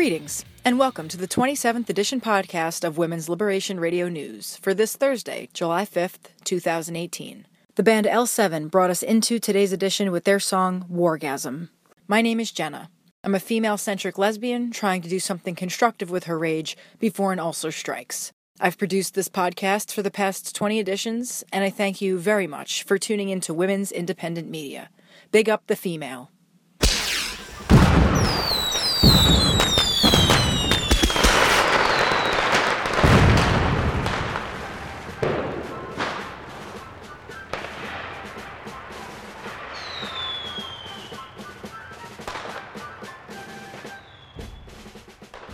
Greetings, and welcome to the 27th edition podcast of Women's Liberation Radio News for this Thursday, July 5th, 2018. The band L7 brought us into today's edition with their song Wargasm. My name is Jenna. I'm a female centric lesbian trying to do something constructive with her rage before an ulcer strikes. I've produced this podcast for the past 20 editions, and I thank you very much for tuning into women's independent media. Big up the female.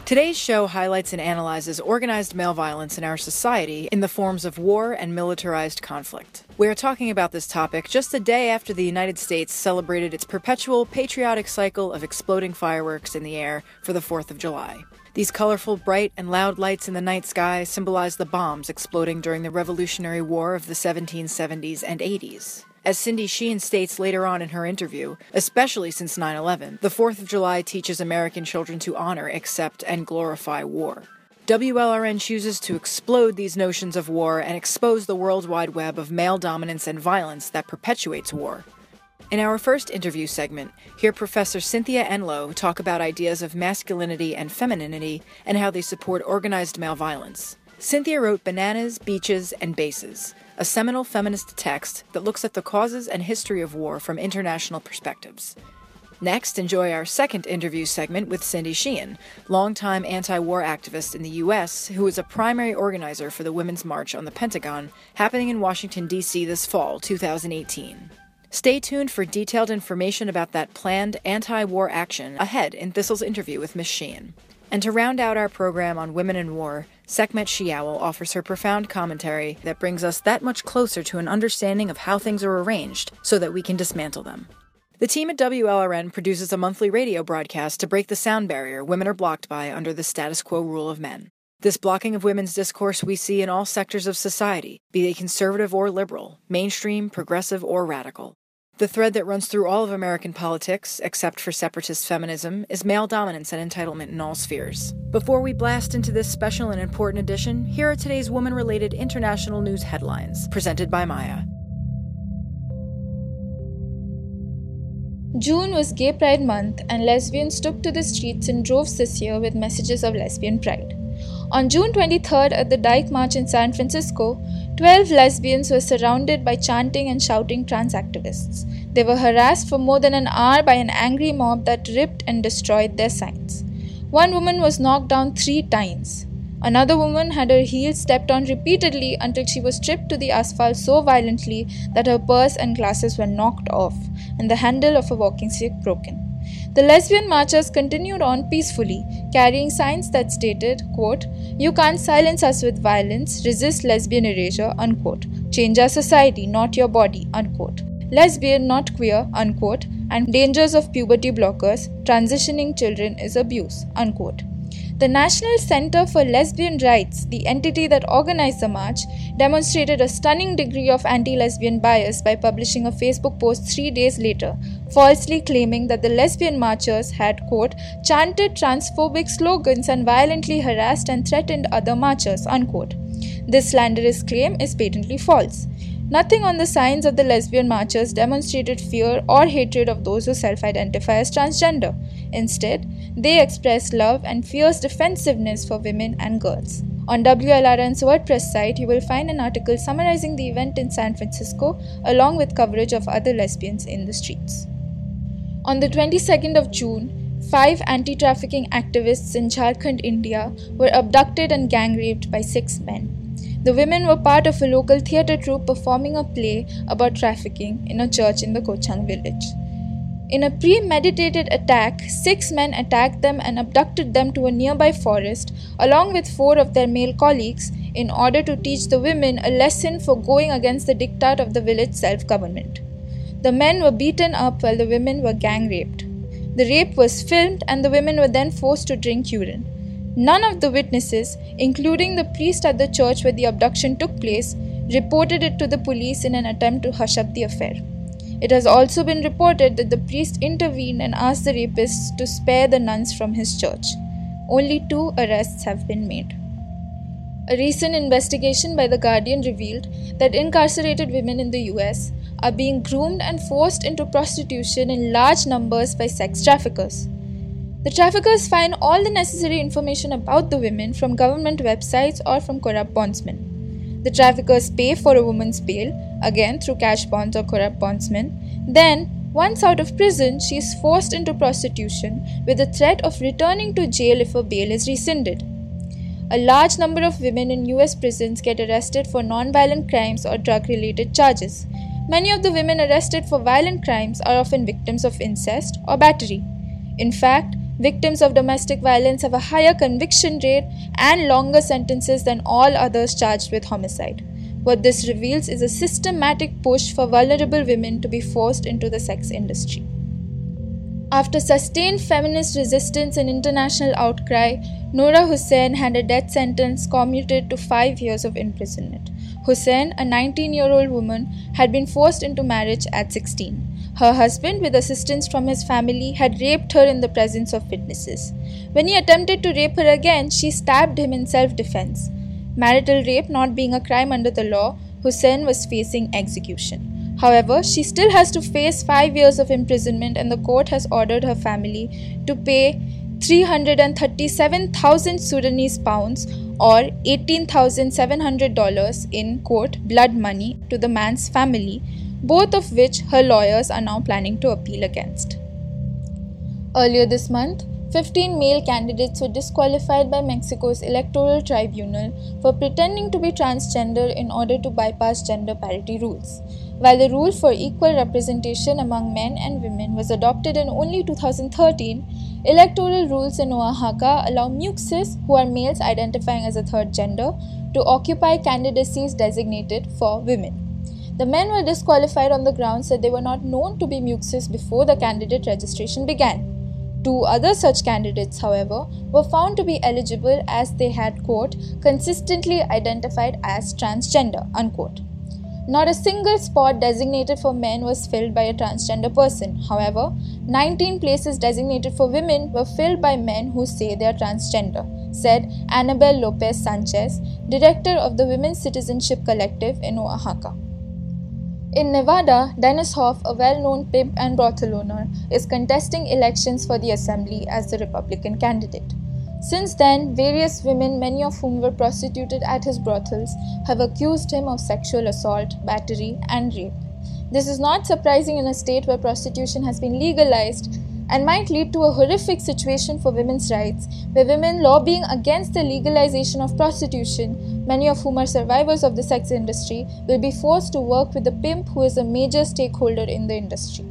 Today's show highlights and analyzes organized male violence in our society in the forms of war and militarized conflict. We are talking about this topic just a day after the United States celebrated its perpetual patriotic cycle of exploding fireworks in the air for the 4th of July. These colorful, bright, and loud lights in the night sky symbolize the bombs exploding during the Revolutionary War of the 1770s and 80s. As Cindy Sheehan states later on in her interview, especially since 9 11, the 4th of July teaches American children to honor, accept, and glorify war. WLRN chooses to explode these notions of war and expose the worldwide web of male dominance and violence that perpetuates war. In our first interview segment, hear Professor Cynthia Enloe talk about ideas of masculinity and femininity and how they support organized male violence. Cynthia wrote Bananas, Beaches, and Bases, a seminal feminist text that looks at the causes and history of war from international perspectives. Next, enjoy our second interview segment with Cindy Sheehan, longtime anti war activist in the U.S., who is a primary organizer for the Women's March on the Pentagon happening in Washington, D.C. this fall, 2018. Stay tuned for detailed information about that planned anti war action ahead in Thistle's interview with Ms. Sheehan. And to round out our program on women and war, Sekhmet Shiawal offers her profound commentary that brings us that much closer to an understanding of how things are arranged so that we can dismantle them. The team at WLRN produces a monthly radio broadcast to break the sound barrier women are blocked by under the status quo rule of men. This blocking of women's discourse we see in all sectors of society, be they conservative or liberal, mainstream, progressive, or radical. The thread that runs through all of American politics, except for separatist feminism, is male dominance and entitlement in all spheres. Before we blast into this special and important edition, here are today's woman related international news headlines, presented by Maya. June was Gay Pride Month, and lesbians took to the streets in droves this year with messages of lesbian pride. On June 23rd, at the Dyke March in San Francisco, 12 lesbians were surrounded by chanting and shouting trans activists. They were harassed for more than an hour by an angry mob that ripped and destroyed their signs. One woman was knocked down three times. Another woman had her heels stepped on repeatedly until she was stripped to the asphalt so violently that her purse and glasses were knocked off and the handle of her walking stick broken. The lesbian marchers continued on peacefully, carrying signs that stated, quote, You can't silence us with violence, resist lesbian erasure, unquote. Change our society, not your body, unquote. Lesbian, not queer, unquote. And dangers of puberty blockers, transitioning children is abuse, unquote. The National Center for Lesbian Rights, the entity that organized the march, demonstrated a stunning degree of anti lesbian bias by publishing a Facebook post three days later, falsely claiming that the lesbian marchers had, quote, chanted transphobic slogans and violently harassed and threatened other marchers, unquote. This slanderous claim is patently false. Nothing on the signs of the lesbian marchers demonstrated fear or hatred of those who self identify as transgender. Instead, they expressed love and fierce defensiveness for women and girls. On WLRN's WordPress site, you will find an article summarizing the event in San Francisco along with coverage of other lesbians in the streets. On the 22nd of June, five anti trafficking activists in Jharkhand, India were abducted and gang raped by six men. The women were part of a local theatre troupe performing a play about trafficking in a church in the Kochang village. In a premeditated attack, six men attacked them and abducted them to a nearby forest, along with four of their male colleagues, in order to teach the women a lesson for going against the diktat of the village self government. The men were beaten up while the women were gang raped. The rape was filmed, and the women were then forced to drink urine. None of the witnesses, including the priest at the church where the abduction took place, reported it to the police in an attempt to hush up the affair. It has also been reported that the priest intervened and asked the rapists to spare the nuns from his church. Only two arrests have been made. A recent investigation by The Guardian revealed that incarcerated women in the US are being groomed and forced into prostitution in large numbers by sex traffickers. The traffickers find all the necessary information about the women from government websites or from corrupt bondsmen. The traffickers pay for a woman's bail, again through cash bonds or corrupt bondsmen. Then, once out of prison, she is forced into prostitution with the threat of returning to jail if her bail is rescinded. A large number of women in US prisons get arrested for non-violent crimes or drug related charges. Many of the women arrested for violent crimes are often victims of incest or battery. In fact, Victims of domestic violence have a higher conviction rate and longer sentences than all others charged with homicide. What this reveals is a systematic push for vulnerable women to be forced into the sex industry. After sustained feminist resistance and international outcry, Noura Hussain had a death sentence commuted to five years of imprisonment. Hussain, a 19 year old woman, had been forced into marriage at 16. Her husband, with assistance from his family, had raped her in the presence of witnesses. When he attempted to rape her again, she stabbed him in self defense. Marital rape not being a crime under the law, Hussain was facing execution. However, she still has to face five years of imprisonment, and the court has ordered her family to pay 337,000 Sudanese pounds or $18,700 in quote blood money to the man's family both of which her lawyers are now planning to appeal against. Earlier this month, 15 male candidates were disqualified by Mexico's electoral tribunal for pretending to be transgender in order to bypass gender parity rules. While the rule for equal representation among men and women was adopted in only 2013, electoral rules in Oaxaca allow muxes, who are males identifying as a third gender, to occupy candidacies designated for women. The men were disqualified on the grounds that they were not known to be muxes before the candidate registration began. Two other such candidates, however, were found to be eligible as they had, quote, consistently identified as transgender, unquote. Not a single spot designated for men was filled by a transgender person. However, 19 places designated for women were filled by men who say they are transgender, said Annabel Lopez Sanchez, director of the Women's Citizenship Collective in Oaxaca. In Nevada, Dennis Hof, a well known pimp and brothel owner, is contesting elections for the assembly as the Republican candidate. Since then, various women, many of whom were prostituted at his brothels, have accused him of sexual assault, battery, and rape. This is not surprising in a state where prostitution has been legalized and might lead to a horrific situation for women's rights, where women lobbying against the legalization of prostitution, many of whom are survivors of the sex industry, will be forced to work with the pimp who is a major stakeholder in the industry.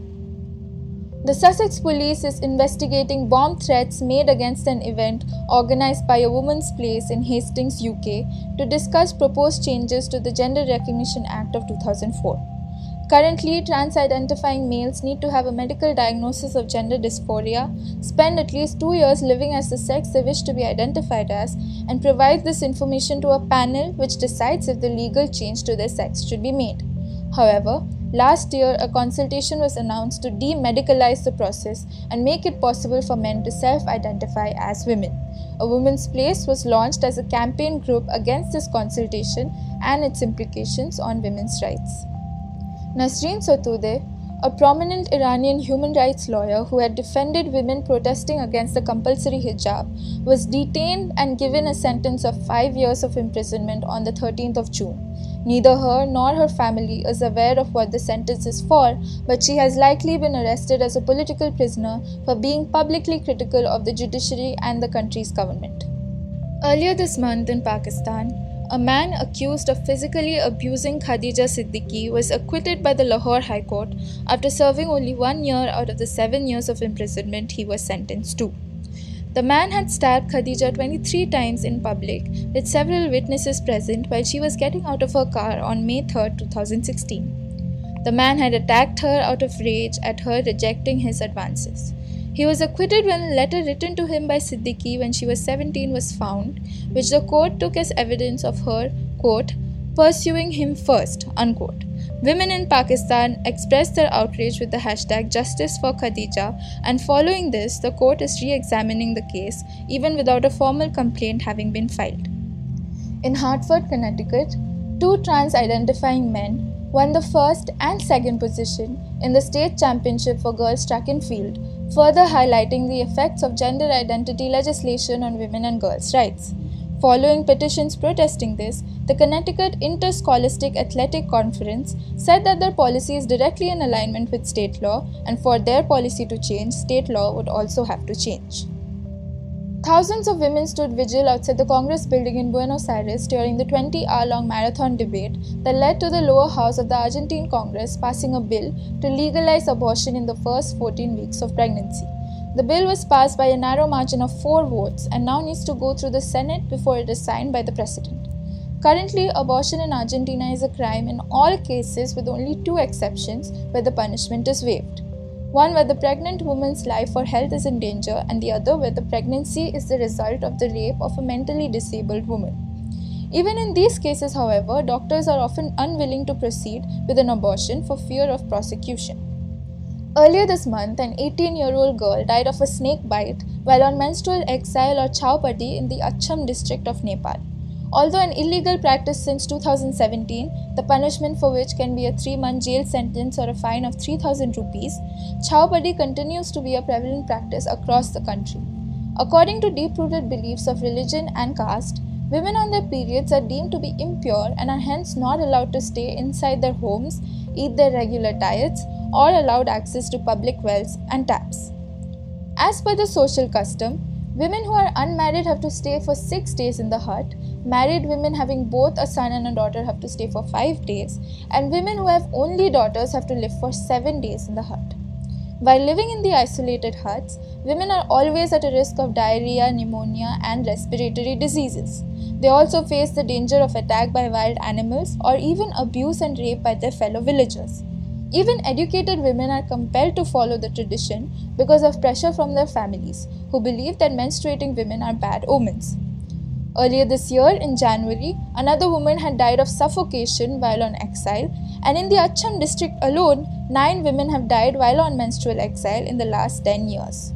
The Sussex police is investigating bomb threats made against an event organized by a woman's place in Hastings, UK, to discuss proposed changes to the Gender Recognition Act of 2004. Currently, trans identifying males need to have a medical diagnosis of gender dysphoria, spend at least two years living as the sex they wish to be identified as, and provide this information to a panel which decides if the legal change to their sex should be made. However, last year a consultation was announced to demedicalize the process and make it possible for men to self identify as women. A Woman's Place was launched as a campaign group against this consultation and its implications on women's rights. Nasreen Sotoudeh, a prominent Iranian human rights lawyer who had defended women protesting against the compulsory hijab, was detained and given a sentence of five years of imprisonment on the 13th of June. Neither her nor her family is aware of what the sentence is for, but she has likely been arrested as a political prisoner for being publicly critical of the judiciary and the country's government. Earlier this month in Pakistan, a man accused of physically abusing Khadija Siddiqui was acquitted by the Lahore High Court after serving only one year out of the seven years of imprisonment he was sentenced to. The man had stabbed Khadija 23 times in public, with several witnesses present while she was getting out of her car on May 3, 2016. The man had attacked her out of rage at her rejecting his advances. He was acquitted when a letter written to him by Siddiqui when she was 17 was found, which the court took as evidence of her, quote, pursuing him first, unquote. Women in Pakistan expressed their outrage with the hashtag Justice for Khadija, and following this, the court is re examining the case, even without a formal complaint having been filed. In Hartford, Connecticut, two trans identifying men won the first and second position in the state championship for girls track and field, further highlighting the effects of gender identity legislation on women and girls' rights. Following petitions protesting this, the Connecticut Interscholastic Athletic Conference said that their policy is directly in alignment with state law, and for their policy to change, state law would also have to change. Thousands of women stood vigil outside the Congress building in Buenos Aires during the 20 hour long marathon debate that led to the lower house of the Argentine Congress passing a bill to legalize abortion in the first 14 weeks of pregnancy. The bill was passed by a narrow margin of four votes and now needs to go through the Senate before it is signed by the President. Currently, abortion in Argentina is a crime in all cases with only two exceptions where the punishment is waived one where the pregnant woman's life or health is in danger, and the other where the pregnancy is the result of the rape of a mentally disabled woman. Even in these cases, however, doctors are often unwilling to proceed with an abortion for fear of prosecution. Earlier this month, an 18 year old girl died of a snake bite while on menstrual exile or chhaupadi in the Achham district of Nepal. Although an illegal practice since 2017, the punishment for which can be a three month jail sentence or a fine of 3000 rupees, Chhaupadi continues to be a prevalent practice across the country. According to deep rooted beliefs of religion and caste, women on their periods are deemed to be impure and are hence not allowed to stay inside their homes, eat their regular diets, or allowed access to public wells and taps. As per the social custom, women who are unmarried have to stay for six days in the hut Married women having both a son and a daughter have to stay for 5 days, and women who have only daughters have to live for 7 days in the hut. While living in the isolated huts, women are always at a risk of diarrhea, pneumonia, and respiratory diseases. They also face the danger of attack by wild animals or even abuse and rape by their fellow villagers. Even educated women are compelled to follow the tradition because of pressure from their families, who believe that menstruating women are bad omens. Earlier this year, in January, another woman had died of suffocation while on exile, and in the Achham district alone, nine women have died while on menstrual exile in the last 10 years.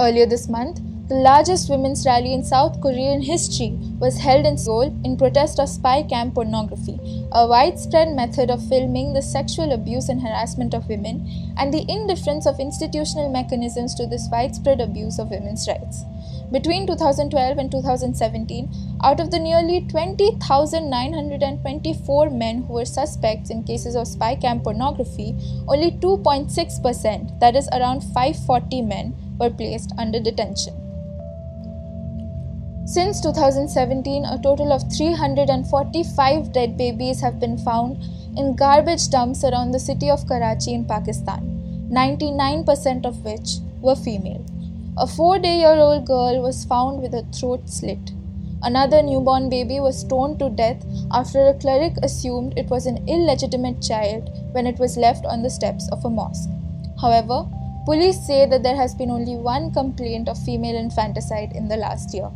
Earlier this month, the largest women's rally in South Korean history was held in Seoul in protest of spy cam pornography, a widespread method of filming the sexual abuse and harassment of women and the indifference of institutional mechanisms to this widespread abuse of women's rights. Between 2012 and 2017, out of the nearly 20,924 men who were suspects in cases of spy cam pornography, only 2.6%, that is around 540 men, were placed under detention. Since 2017, a total of 345 dead babies have been found in garbage dumps around the city of Karachi in Pakistan, 99% of which were female. A four day old girl was found with her throat slit. Another newborn baby was stoned to death after a cleric assumed it was an illegitimate child when it was left on the steps of a mosque. However, police say that there has been only one complaint of female infanticide in the last year.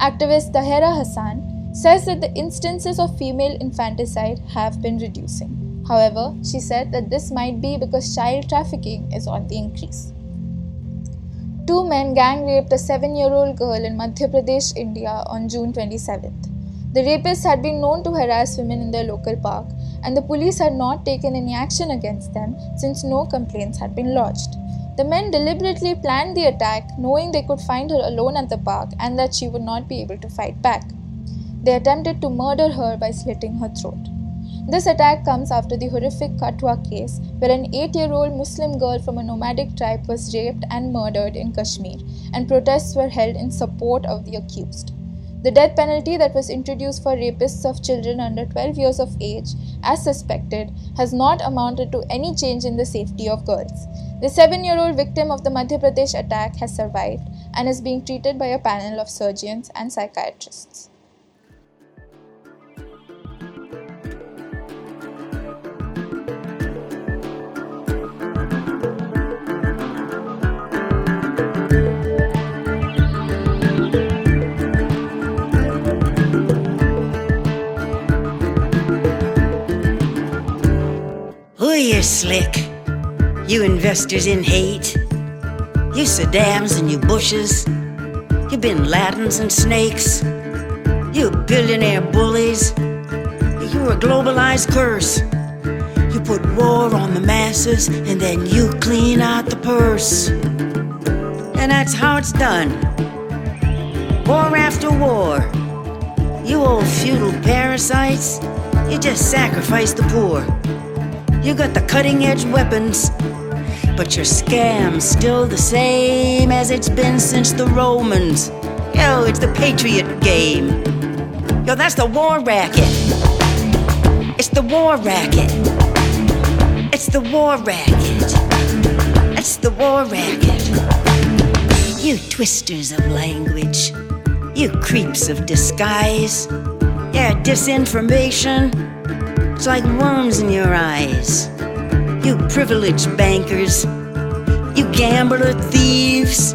Activist Tahera Hassan says that the instances of female infanticide have been reducing. However, she said that this might be because child trafficking is on the increase. Two men gang raped a seven year old girl in Madhya Pradesh, India on June 27th. The rapists had been known to harass women in their local park, and the police had not taken any action against them since no complaints had been lodged. The men deliberately planned the attack, knowing they could find her alone at the park and that she would not be able to fight back. They attempted to murder her by slitting her throat. This attack comes after the horrific Kathua case, where an 8 year old Muslim girl from a nomadic tribe was raped and murdered in Kashmir, and protests were held in support of the accused. The death penalty that was introduced for rapists of children under 12 years of age, as suspected, has not amounted to any change in the safety of girls. The seven year old victim of the Madhya Pradesh attack has survived and is being treated by a panel of surgeons and psychiatrists. Oh, Who you slick? You investors in hate. You Saddams and you Bushes. You Bin Ladens and snakes. You billionaire bullies. You're a globalized curse. You put war on the masses and then you clean out the purse. And that's how it's done. War after war. You old feudal parasites. You just sacrifice the poor. You got the cutting edge weapons, but your scam's still the same as it's been since the Romans. Yo, it's the Patriot game. Yo, that's the war racket. It's the war racket. It's the war racket. It's the war racket. You twisters of language. You creeps of disguise. Yeah, disinformation. It's like worms in your eyes. You privileged bankers. You gambler thieves.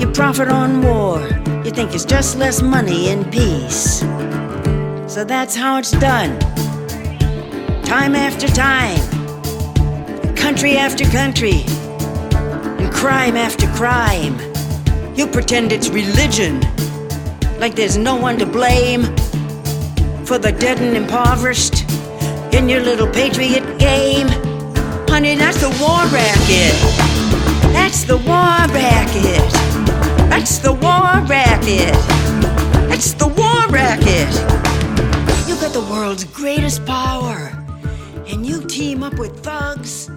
You profit on war. You think it's just less money in peace. So that's how it's done. Time after time. Country after country. And crime after crime. You pretend it's religion. Like there's no one to blame for the dead and impoverished in your little patriot game. Honey, that's the war racket. That's the war racket. That's the war racket. That's the war racket. You got the world's greatest power, and you team up with thugs,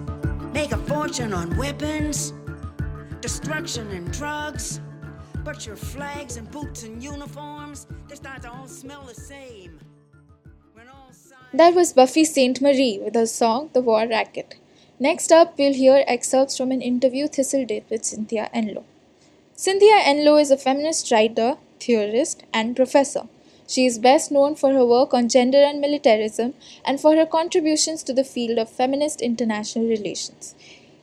make a fortune on weapons, destruction and drugs. But your flags and boots and uniforms, they start to all smell the same. That was Buffy Sainte-Marie with her song The War Racket. Next up, we'll hear excerpts from an interview Thistle did with Cynthia Enloe. Cynthia Enloe is a feminist writer, theorist, and professor. She is best known for her work on gender and militarism and for her contributions to the field of feminist international relations.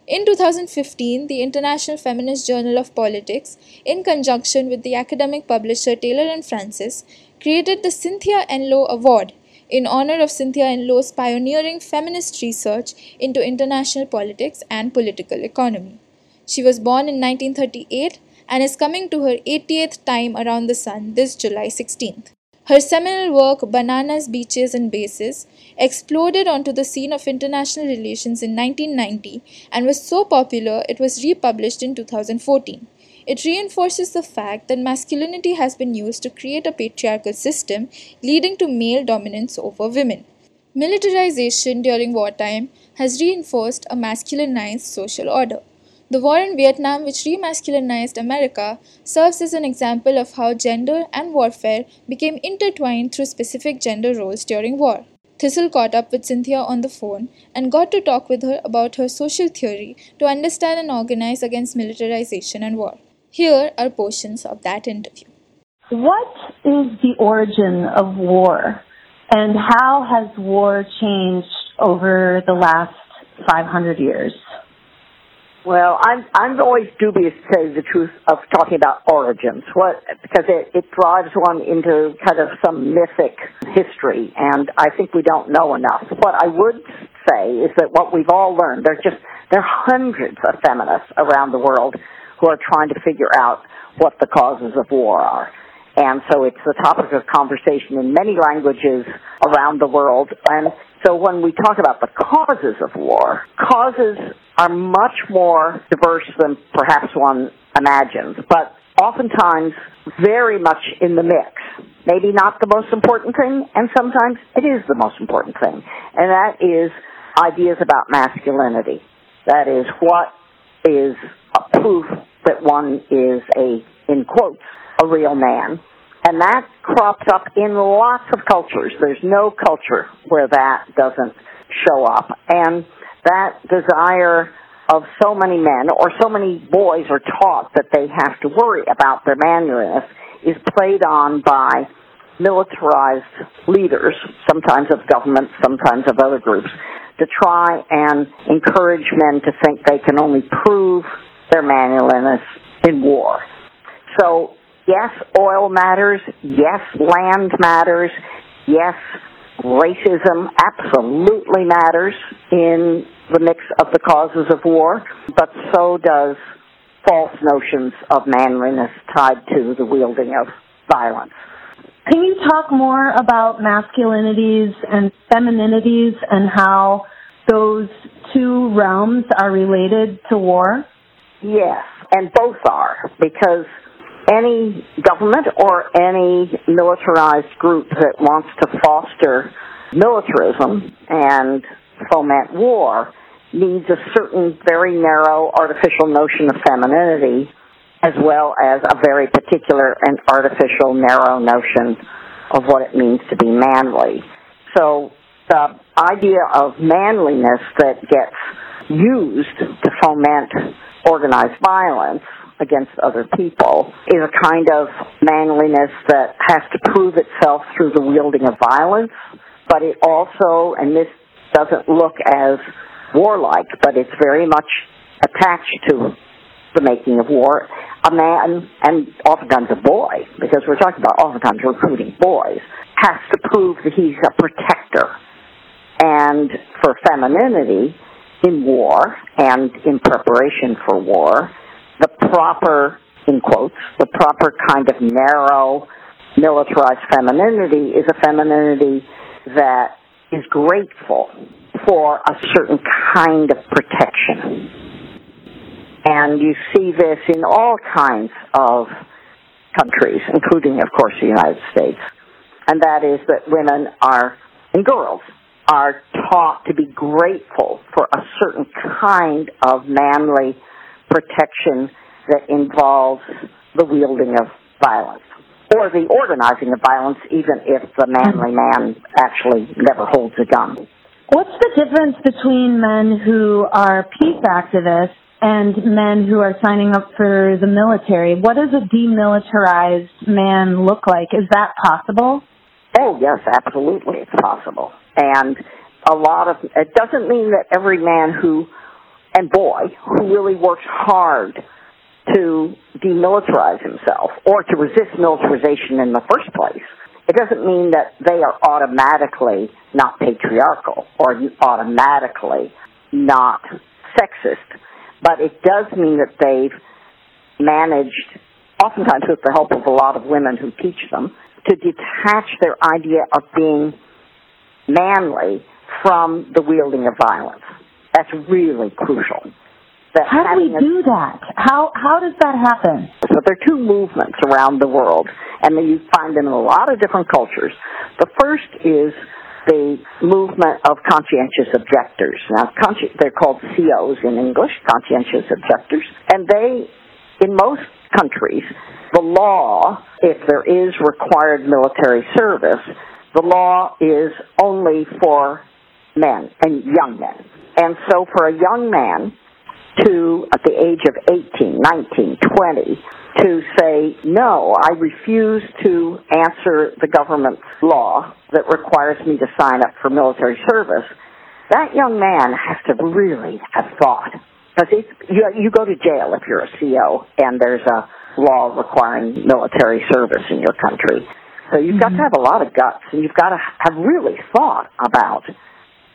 In 2015, the International Feminist Journal of Politics, in conjunction with the academic publisher Taylor and Francis, created the Cynthia Enloe Award in honor of Cynthia Enloe's pioneering feminist research into international politics and political economy. She was born in 1938 and is coming to her 80th time around the sun this July 16th. Her seminal work, Bananas, Beaches, and Bases, exploded onto the scene of international relations in 1990 and was so popular it was republished in 2014. It reinforces the fact that masculinity has been used to create a patriarchal system leading to male dominance over women. Militarization during wartime has reinforced a masculinized social order. The war in Vietnam, which remasculinized America, serves as an example of how gender and warfare became intertwined through specific gender roles during war. Thistle caught up with Cynthia on the phone and got to talk with her about her social theory to understand and organize against militarization and war. Here are portions of that interview. What is the origin of war and how has war changed over the last 500 years? Well, I'm I'm always dubious to tell you the truth of talking about origins. What because it, it drives one into kind of some mythic history, and I think we don't know enough. What I would say is that what we've all learned there's just there are hundreds of feminists around the world who are trying to figure out what the causes of war are. And so it's the topic of conversation in many languages around the world. And so when we talk about the causes of war, causes are much more diverse than perhaps one imagines, but oftentimes very much in the mix. Maybe not the most important thing, and sometimes it is the most important thing. And that is ideas about masculinity. That is what is a proof that one is a, in quotes, a real man. And that crops up in lots of cultures. There's no culture where that doesn't show up. And that desire of so many men or so many boys are taught that they have to worry about their manliness is played on by militarized leaders, sometimes of government, sometimes of other groups, to try and encourage men to think they can only prove their manliness in war. So yes, oil matters. Yes, land matters. Yes, racism absolutely matters in the mix of the causes of war, but so does false notions of manliness tied to the wielding of violence. Can you talk more about masculinities and femininities and how those two realms are related to war? Yes, and both are, because any government or any militarized group that wants to foster militarism and foment war needs a certain very narrow artificial notion of femininity as well as a very particular and artificial narrow notion of what it means to be manly. So the idea of manliness that gets used to foment organized violence against other people is a kind of manliness that has to prove itself through the wielding of violence, but it also, and this doesn't look as warlike, but it's very much attached to the making of war. A man, and oftentimes a boy, because we're talking about oftentimes recruiting boys, has to prove that he's a protector. And for femininity in war and in preparation for war, the proper, in quotes, the proper kind of narrow militarized femininity is a femininity that is grateful for a certain kind of protection. And you see this in all kinds of countries, including, of course, the United States. And that is that women are, and girls, are taught to be grateful for a certain kind of manly protection that involves the wielding of violence or the organizing of violence, even if the manly man actually never holds a gun. What's the difference between men who are peace activists and men who are signing up for the military? What does a demilitarized man look like? Is that possible? Oh, yes, absolutely, it's possible. And a lot of, it doesn't mean that every man who, and boy, who really works hard to demilitarize himself or to resist militarization in the first place, it doesn't mean that they are automatically not patriarchal or automatically not sexist, but it does mean that they've managed, oftentimes with the help of a lot of women who teach them, to detach their idea of being manly from the wielding of violence. That's really crucial. that How do we a do that? How how does that happen? So there are two movements around the world, and you find them in a lot of different cultures. The first is the movement of conscientious objectors. Now, consci- they're called COs in English, conscientious objectors, and they, in most countries, the law, if there is required military service, the law is only for men and young men. And so for a young man to, at the age of 18, 19, 20, to say, no, I refuse to answer the government's law that requires me to sign up for military service, that young man has to really have thought. Because you, you go to jail if you're a CO and there's a law requiring military service in your country. So you've got to mm-hmm. have a lot of guts and you've got to have really thought about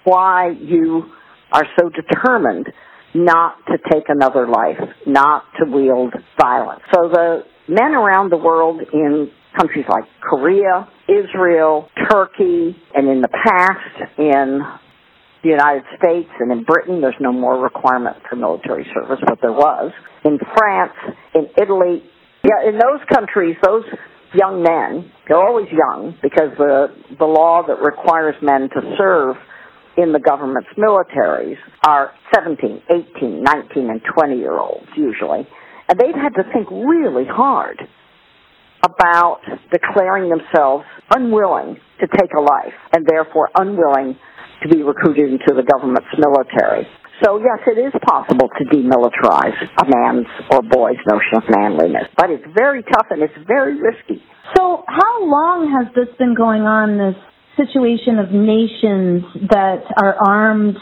why you are so determined not to take another life, not to wield violence. So the men around the world in countries like Korea, Israel, Turkey, and in the past in the United States and in Britain, there's no more requirement for military service, but there was. In France, in Italy, yeah, in those countries, those young men, they're always young because the, the law that requires men to serve in the government's militaries are 17, 18, 19, and 20 year olds usually. And they've had to think really hard about declaring themselves unwilling to take a life and therefore unwilling to be recruited into the government's military. So yes, it is possible to demilitarize a man's or boy's notion of manliness, but it's very tough and it's very risky. So how long has this been going on, this situation of nations that are armed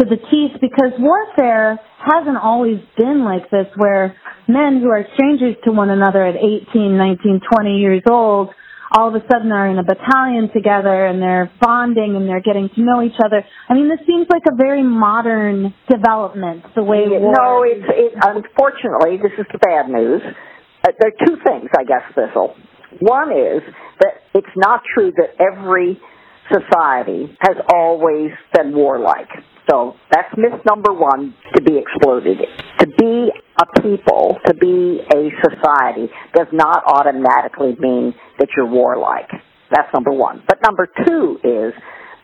to the teeth? Because warfare hasn't always been like this, where men who are strangers to one another at 18, 19, 20 years old all of a sudden are in a battalion together and they're bonding and they're getting to know each other. I mean, this seems like a very modern development, the way war No, it's it, unfortunately this is the bad news. Uh, there are two things, I guess, Thistle. One is that it's not true that every society has always been warlike. So that's myth number one to be exploded. To be a people, to be a society, does not automatically mean that you're warlike. That's number one. But number two is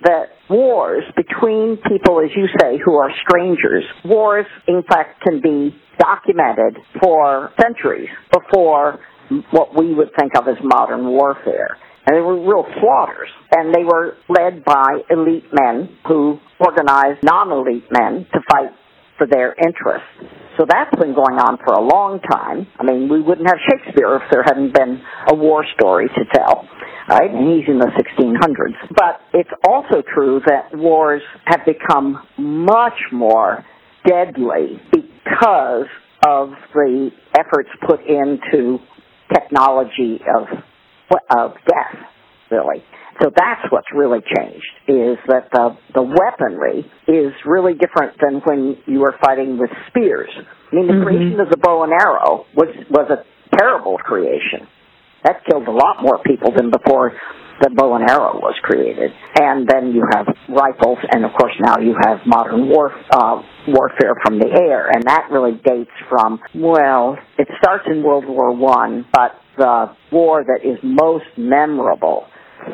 that wars between people, as you say, who are strangers, wars, in fact, can be documented for centuries before what we would think of as modern warfare. And they were real slaughters. And they were led by elite men who organized non-elite men to fight for their interests. So that's been going on for a long time. I mean, we wouldn't have Shakespeare if there hadn't been a war story to tell, right? And he's in the 1600s. But it's also true that wars have become much more deadly because of the efforts put into technology of of death, really. So that's what's really changed is that the the weaponry is really different than when you were fighting with spears. I mean, the Mhm. creation of the bow and arrow was was a terrible creation. That killed a lot more people than before the bow and arrow was created. And then you have rifles, and of course now you have modern war uh, warfare from the air, and that really dates from well, it starts in World War One, but the war that is most memorable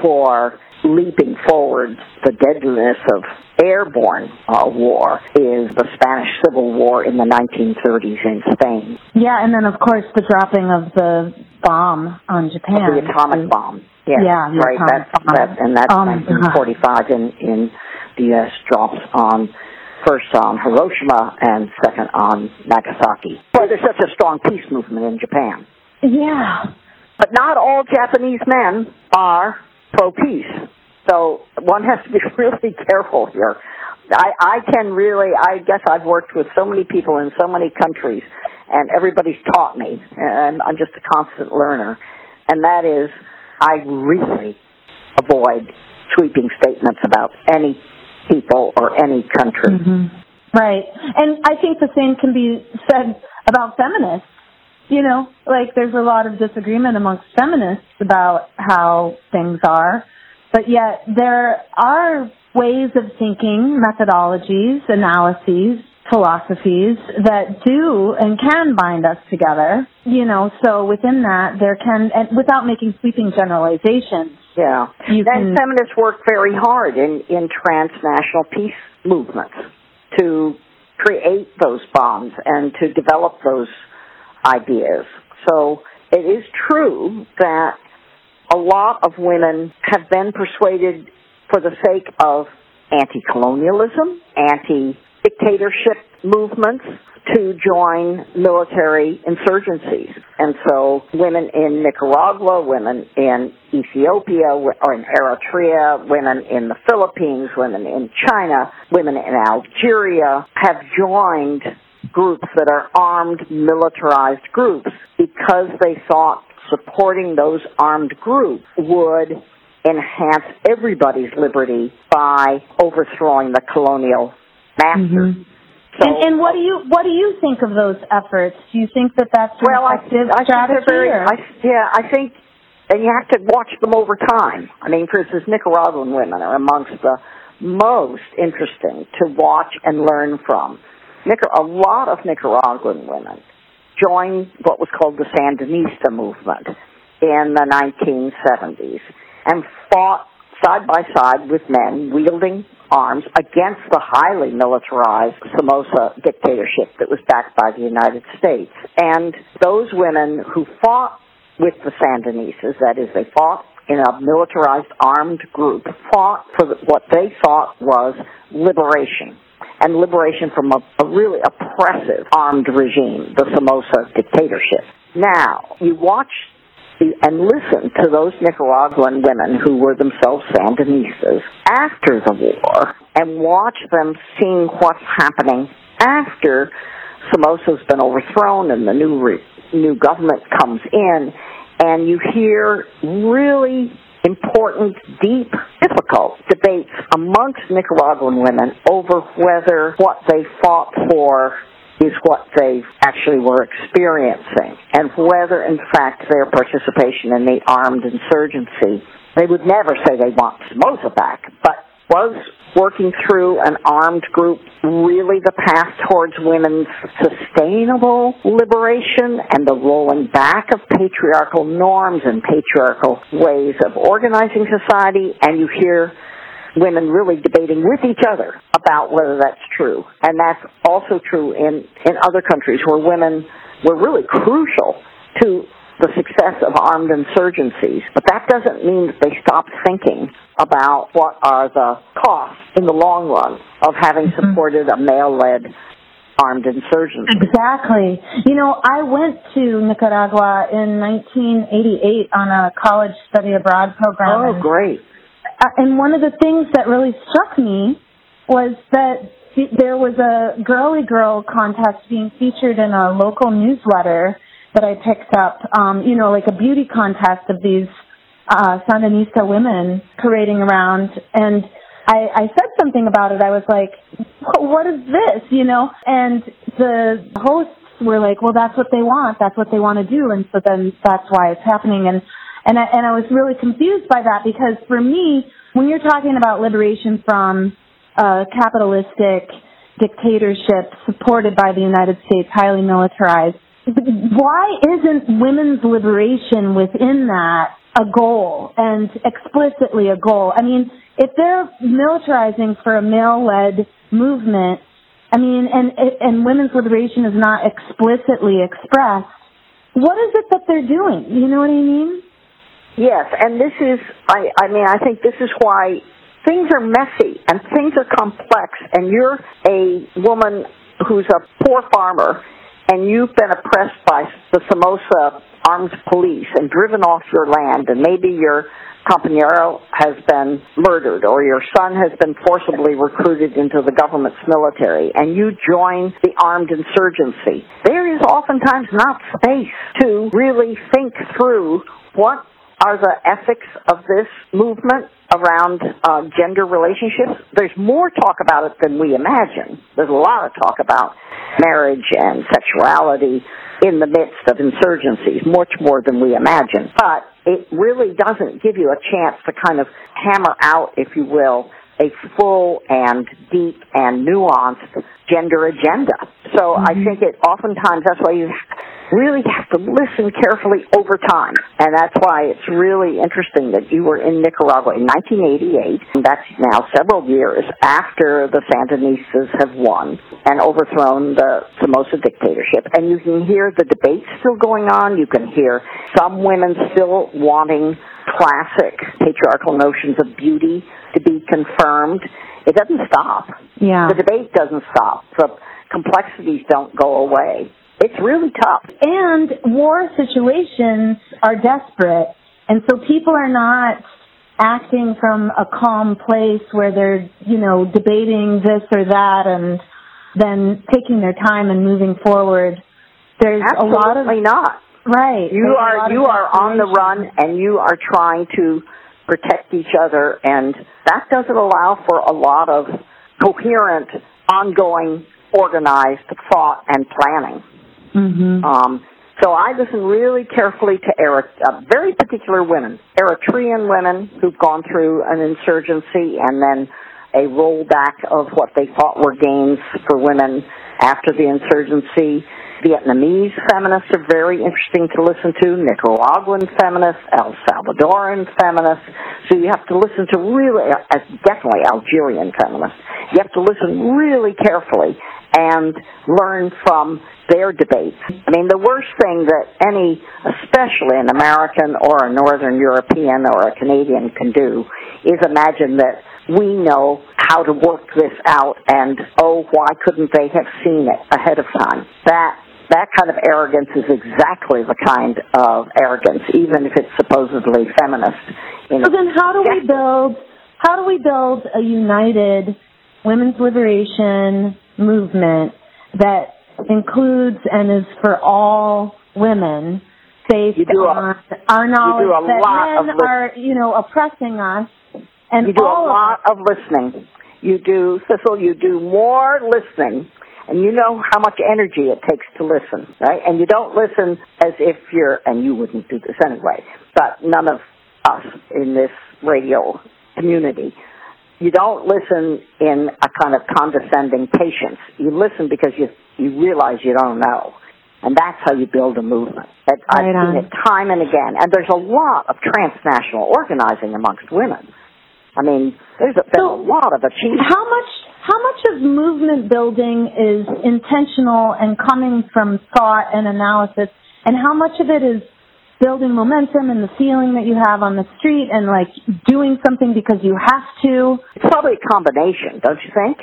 for leaping forward the deadliness of airborne uh, war is the Spanish Civil War in the 1930s in Spain, Yeah, and then of course the dropping of the bomb on Japan. the atomic bomb. Yes, Yeah, right. That's bomb. that, and that's God. 1945 in in the U.S. drops on first on Hiroshima and second on Nagasaki. But there's such a strong peace movement in Japan. Yeah. But not all Japanese men are pro peace. So one has to be really careful here. I, I can really, I guess I've worked with so many people in so many countries, and everybody's taught me, and I'm just a constant learner. And that is, I really avoid sweeping statements about any people or any country. hmm Right. And I think the same can be said about feminists. You know, like there's a lot of disagreement amongst feminists about how things are, but yet there are ways of thinking, methodologies, analyses philosophies that do and can bind us together. You know, so within that there can, and without making sweeping generalizations. Yeah. You and can- feminists work very hard in, in transnational peace movements to create those bonds and to develop those ideas. So it is true that a lot of women have been persuaded for the sake of anti-colonialism, anti-dictatorship movements to join military insurgencies. And so women in Nicaragua, women in Ethiopia, or in Eritrea, women in the Philippines, women in China, women in Algeria have joined groups that are armed, militarized groups because they thought supporting those armed groups would enhance everybody's liberty by overthrowing the colonial masters. Mm-hmm. So, and, and what do you what do you think of those efforts? Do you think that that's well, I, effective I think strategy? they're very, I, yeah, I think, and you have to watch them over time. I mean, for instance, Nicaraguan women are amongst the most interesting to watch and learn from. A lot of Nicaraguan women joined what was called the Sandinista movement in the 1970s and fought side by side with men wielding arms against the highly militarized Somoza dictatorship that was backed by the United States. And those women who fought with the Sandinistas, that is, they fought in a militarized armed group, fought for what they thought was liberation. And liberation from a, a really oppressive armed regime, the Somoza dictatorship. Now, you watch and listen to those Nicaraguan women who were themselves Sandinistas after the war and watch them seeing what's happening after Somoza's been overthrown and the new re- new government comes in and you hear really important, deep, difficult debates amongst Nicaraguan women over whether what they fought for is what they actually were experiencing and whether in fact their participation in the armed insurgency they would never say they want Somoza back but was working through an armed group really the path towards women's sustainable liberation and the rolling back of patriarchal norms and patriarchal ways of organizing society and you hear women really debating with each other about whether that's true. And that's also true in, in other countries where women were really crucial to the success of armed insurgencies. But that doesn't mean that they stopped thinking about what are the costs in the long run of having supported a male-led armed insurgency. Exactly. You know, I went to Nicaragua in 1988 on a college study abroad program. Oh, and- great. Uh, and one of the things that really struck me was that there was a girly girl contest being featured in a local newsletter that I picked up. Um, you know, like a beauty contest of these uh, Sandinista women parading around, and I, I said something about it. I was like, "What is this?" You know, and the hosts were like, "Well, that's what they want. That's what they want to do," and so then that's why it's happening. And and I, and I was really confused by that because for me, when you're talking about liberation from a capitalistic dictatorship supported by the United States, highly militarized, why isn't women's liberation within that a goal and explicitly a goal? I mean, if they're militarizing for a male-led movement, I mean, and and women's liberation is not explicitly expressed, what is it that they're doing? You know what I mean? Yes, and this is, I, I mean, I think this is why things are messy and things are complex, and you're a woman who's a poor farmer, and you've been oppressed by the Somoza armed police and driven off your land, and maybe your compañero has been murdered, or your son has been forcibly recruited into the government's military, and you join the armed insurgency. There is oftentimes not space to really think through what are the ethics of this movement around uh, gender relationships. There's more talk about it than we imagine. There's a lot of talk about marriage and sexuality in the midst of insurgencies, much more than we imagine. But it really doesn't give you a chance to kind of hammer out, if you will, a full and deep and nuanced gender agenda. So I mm-hmm. think it oftentimes that's why you really have to listen carefully over time. And that's why it's really interesting that you were in Nicaragua in 1988. And that's now several years after the Sandinistas have won and overthrown the Somoza dictatorship. And you can hear the debate still going on. You can hear some women still wanting classic patriarchal notions of beauty to be confirmed. It doesn't stop. Yeah. The debate doesn't stop. The complexities don't go away. It's really tough. And war situations are desperate. And so people are not acting from a calm place where they're, you know, debating this or that and then taking their time and moving forward. There's Absolutely a lot of not. Right. You there's are you are on the run and you are trying to protect each other and that doesn't allow for a lot of coherent, ongoing, organized thought and planning. Mhm. Um, so I listen really carefully to Eri- uh, very particular women, Eritrean women who've gone through an insurgency and then a rollback of what they thought were gains for women after the insurgency. Vietnamese feminists are very interesting to listen to, Nicaraguan feminists, El Salvadoran feminists. So you have to listen to really, uh, definitely Algerian feminists. You have to listen really carefully and learn from their debates. I mean, the worst thing that any, especially an American or a Northern European or a Canadian can do is imagine that we know how to work this out and, oh, why couldn't they have seen it ahead of time? That that kind of arrogance is exactly the kind of arrogance, even if it's supposedly feminist. You know, So then how do we build how do we build a united women's liberation movement that includes and is for all women based You do a- on our knowledge a that lot men of are, you know, oppressing us and You do a all of lot of listening. You do, Cecil, you do more listening, and you know how much energy it takes to listen, right? And you don't listen as if you're, and you wouldn't do this anyway, but none of us in this radio community, you don't listen in a kind of condescending patience. You listen because you, you realize you don't know. And that's how you build a movement. That I've Right seen it time and again. And there's a lot of transnational organizing amongst women. I mean, there's a, there's So- a lot of achievement. How much how much of movement building is intentional and coming from thought and analysis and how much of it is building momentum and the feeling that you have on the street and like doing something because you have to? It's probably a combination, don't you think?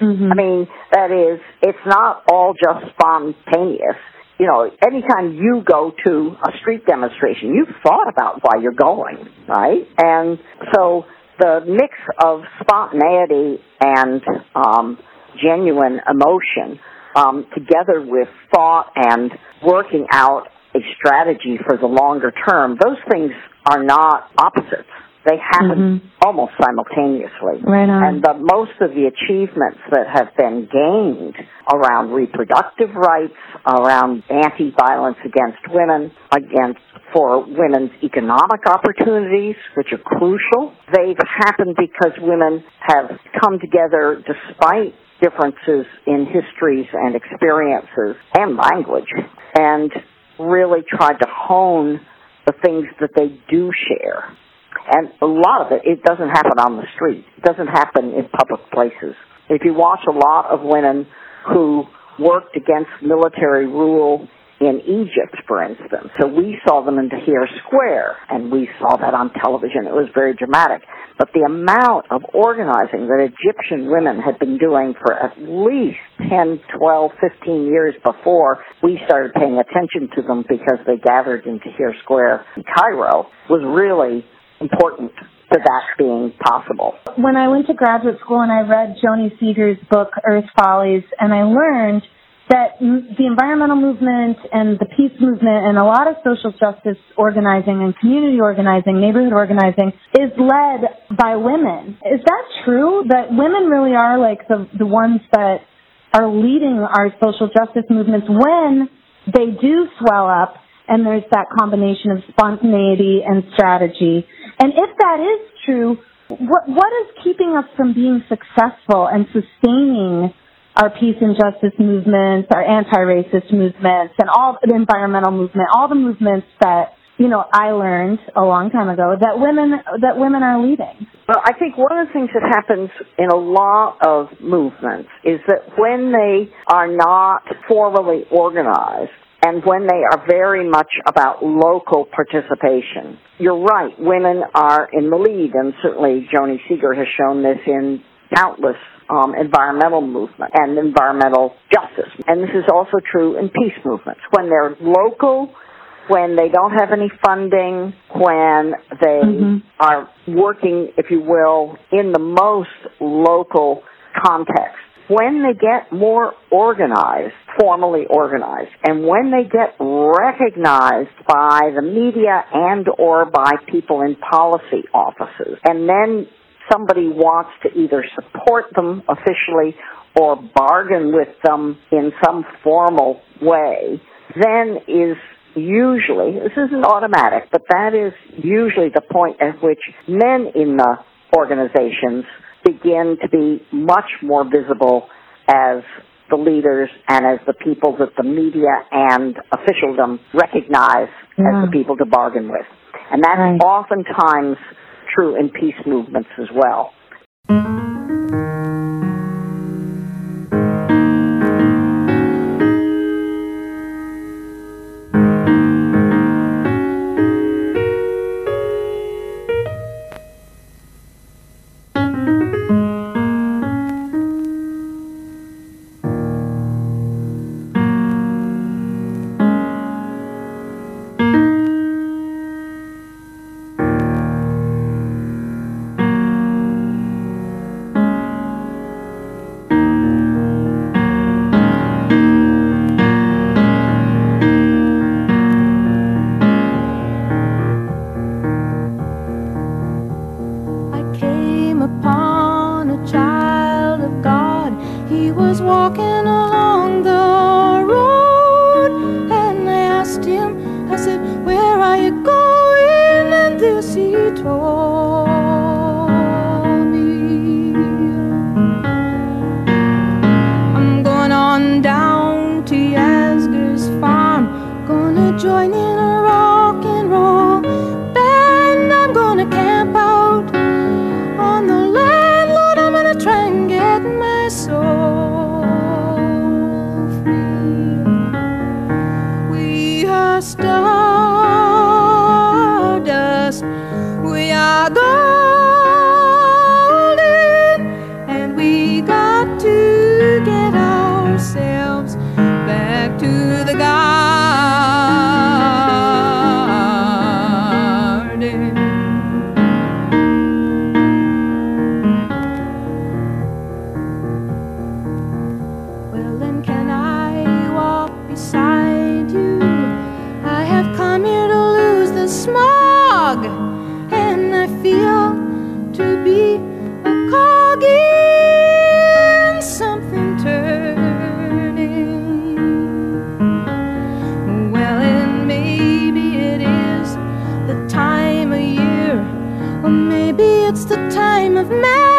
Mm-hmm. I mean, that is, it's not all just spontaneous. You know, anytime you go to a street demonstration, you've thought about why you're going, right? And so the mix of spontaneity and um, genuine emotion, um, together with thought and working out a strategy for the longer term, those things are not opposites. They happen mm-hmm. almost simultaneously. Right on. And the most of the achievements that have been gained around reproductive rights, around anti-violence against women, against for women's economic opportunities, which are crucial, they've happened because women have come together despite differences in histories and experiences and language, and really tried to hone the things that they do share. And a lot of it, it doesn't happen on the street. It doesn't happen in public places. If you watch a lot of women who worked against military rule in Egypt, for instance, so we saw them in Tahrir Square, and we saw that on television. It was very dramatic. But the amount of organizing that Egyptian women had been doing for at least 10, 12, 15 years before we started paying attention to them because they gathered in Tahrir Square in Cairo was really important to that being possible. when I went to graduate school and I read Joni Seager's book Earth Follies, and I learned that the environmental movement and the peace movement and a lot of social justice organizing and community organizing, neighborhood organizing is led by women. Is that true? That women really are like the the ones that are leading our social justice movements when they do swell up and there's that combination of spontaneity and strategy. And if that is true, What what is keeping us from being successful and sustaining our peace and justice movements, our anti-racist movements, and all the environmental movement, all the movements that you know I learned a long time ago that women that women are leading. Well, I think one of the things that happens in a lot of movements is that when they are not formally organized, and when they are very much about local participation. You're right, women are in the lead, and certainly Joni Seager has shown this in countless um, environmental movement and environmental justice. And this is also true in peace movements. When they're local, when they don't have any funding, when they Mm-hmm. are working, if you will, in the most local context, when they get more organized, formally organized, and when they get recognized by the media and or by people in policy offices, and then somebody wants to either support them officially or bargain with them in some formal way, then is usually, this isn't automatic, but that is usually the point at which men in the organizations begin to be much more visible as the leaders and as the people that the media and officialdom recognize as the mm. people to bargain with. And that's Right. oftentimes true in peace movements as well. Of man.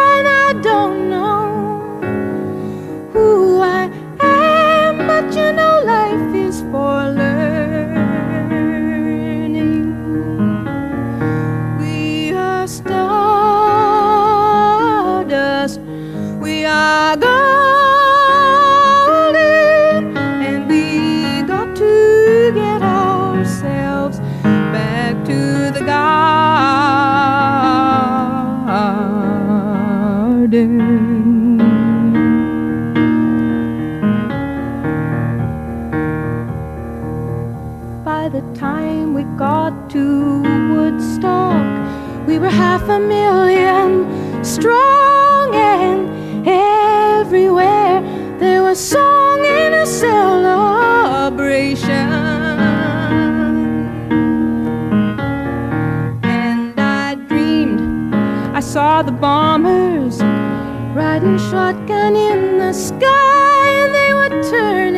Saw the bombers riding shotgun in the sky, and they were turning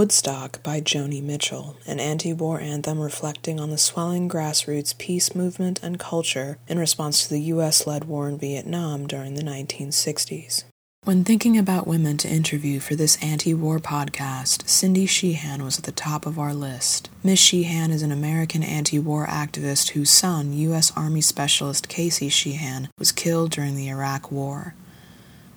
Woodstock by Joni Mitchell, an anti war anthem reflecting on the swelling grassroots peace movement and culture in response to the US led war in Vietnam during the 1960s. When thinking about women to interview for this anti war podcast, Cindy Sheehan was at the top of our list. Miss Sheehan is an American anti war activist whose son, U.S. Army Specialist Casey Sheehan, was killed during the Iraq War.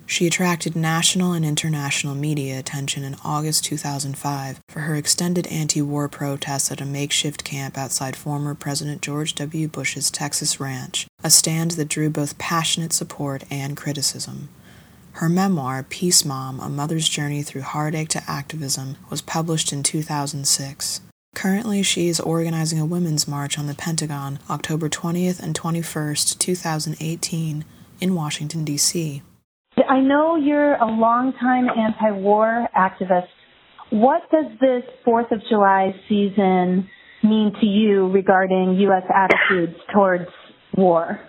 She attracted national and international media attention in August 2005 for her extended anti war protests at a makeshift camp outside former President George W. Bush's Texas ranch, a stand that drew both passionate support and criticism. Her memoir, Peace Mom A Mother's Journey Through Heartache to Activism, was published in 2006. Currently, she is organizing a women's march on the Pentagon October 20th and 21st, 2018, in Washington, D.C. I know you're a longtime anti-war activist. What does this Fourth of July season mean to you regarding U.S. attitudes towards war?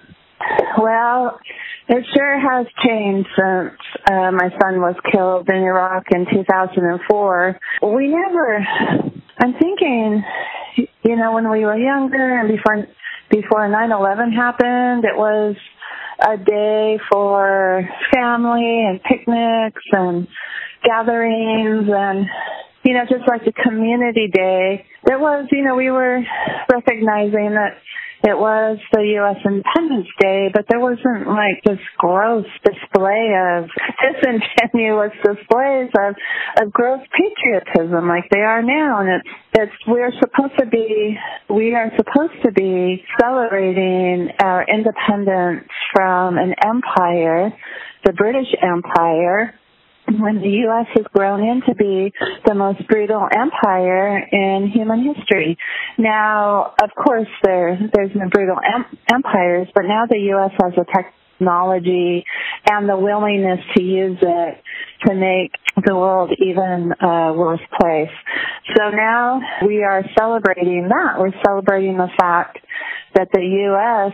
Well, it sure has changed since uh, my son was killed in Iraq in 2004. We never, I'm thinking, you know, when we were younger and before, before 9-11 happened, it was a day for family and picnics and gatherings and you know just like a community day. It was you know we were recognizing that it was the U.S. Independence Day, but there wasn't like this gross display of disingenuous displays of of gross patriotism like they are now, and it's it's we're supposed to be we are supposed to be celebrating our independence from an empire, the British Empire, when the U.S. has grown into be the most brutal empire in human history. Now, of course, there there's been brutal em- empires, but now the U.S. has the technology and the willingness to use it to make the world even a worse place. So now we are celebrating that. We're celebrating the fact that the U.S.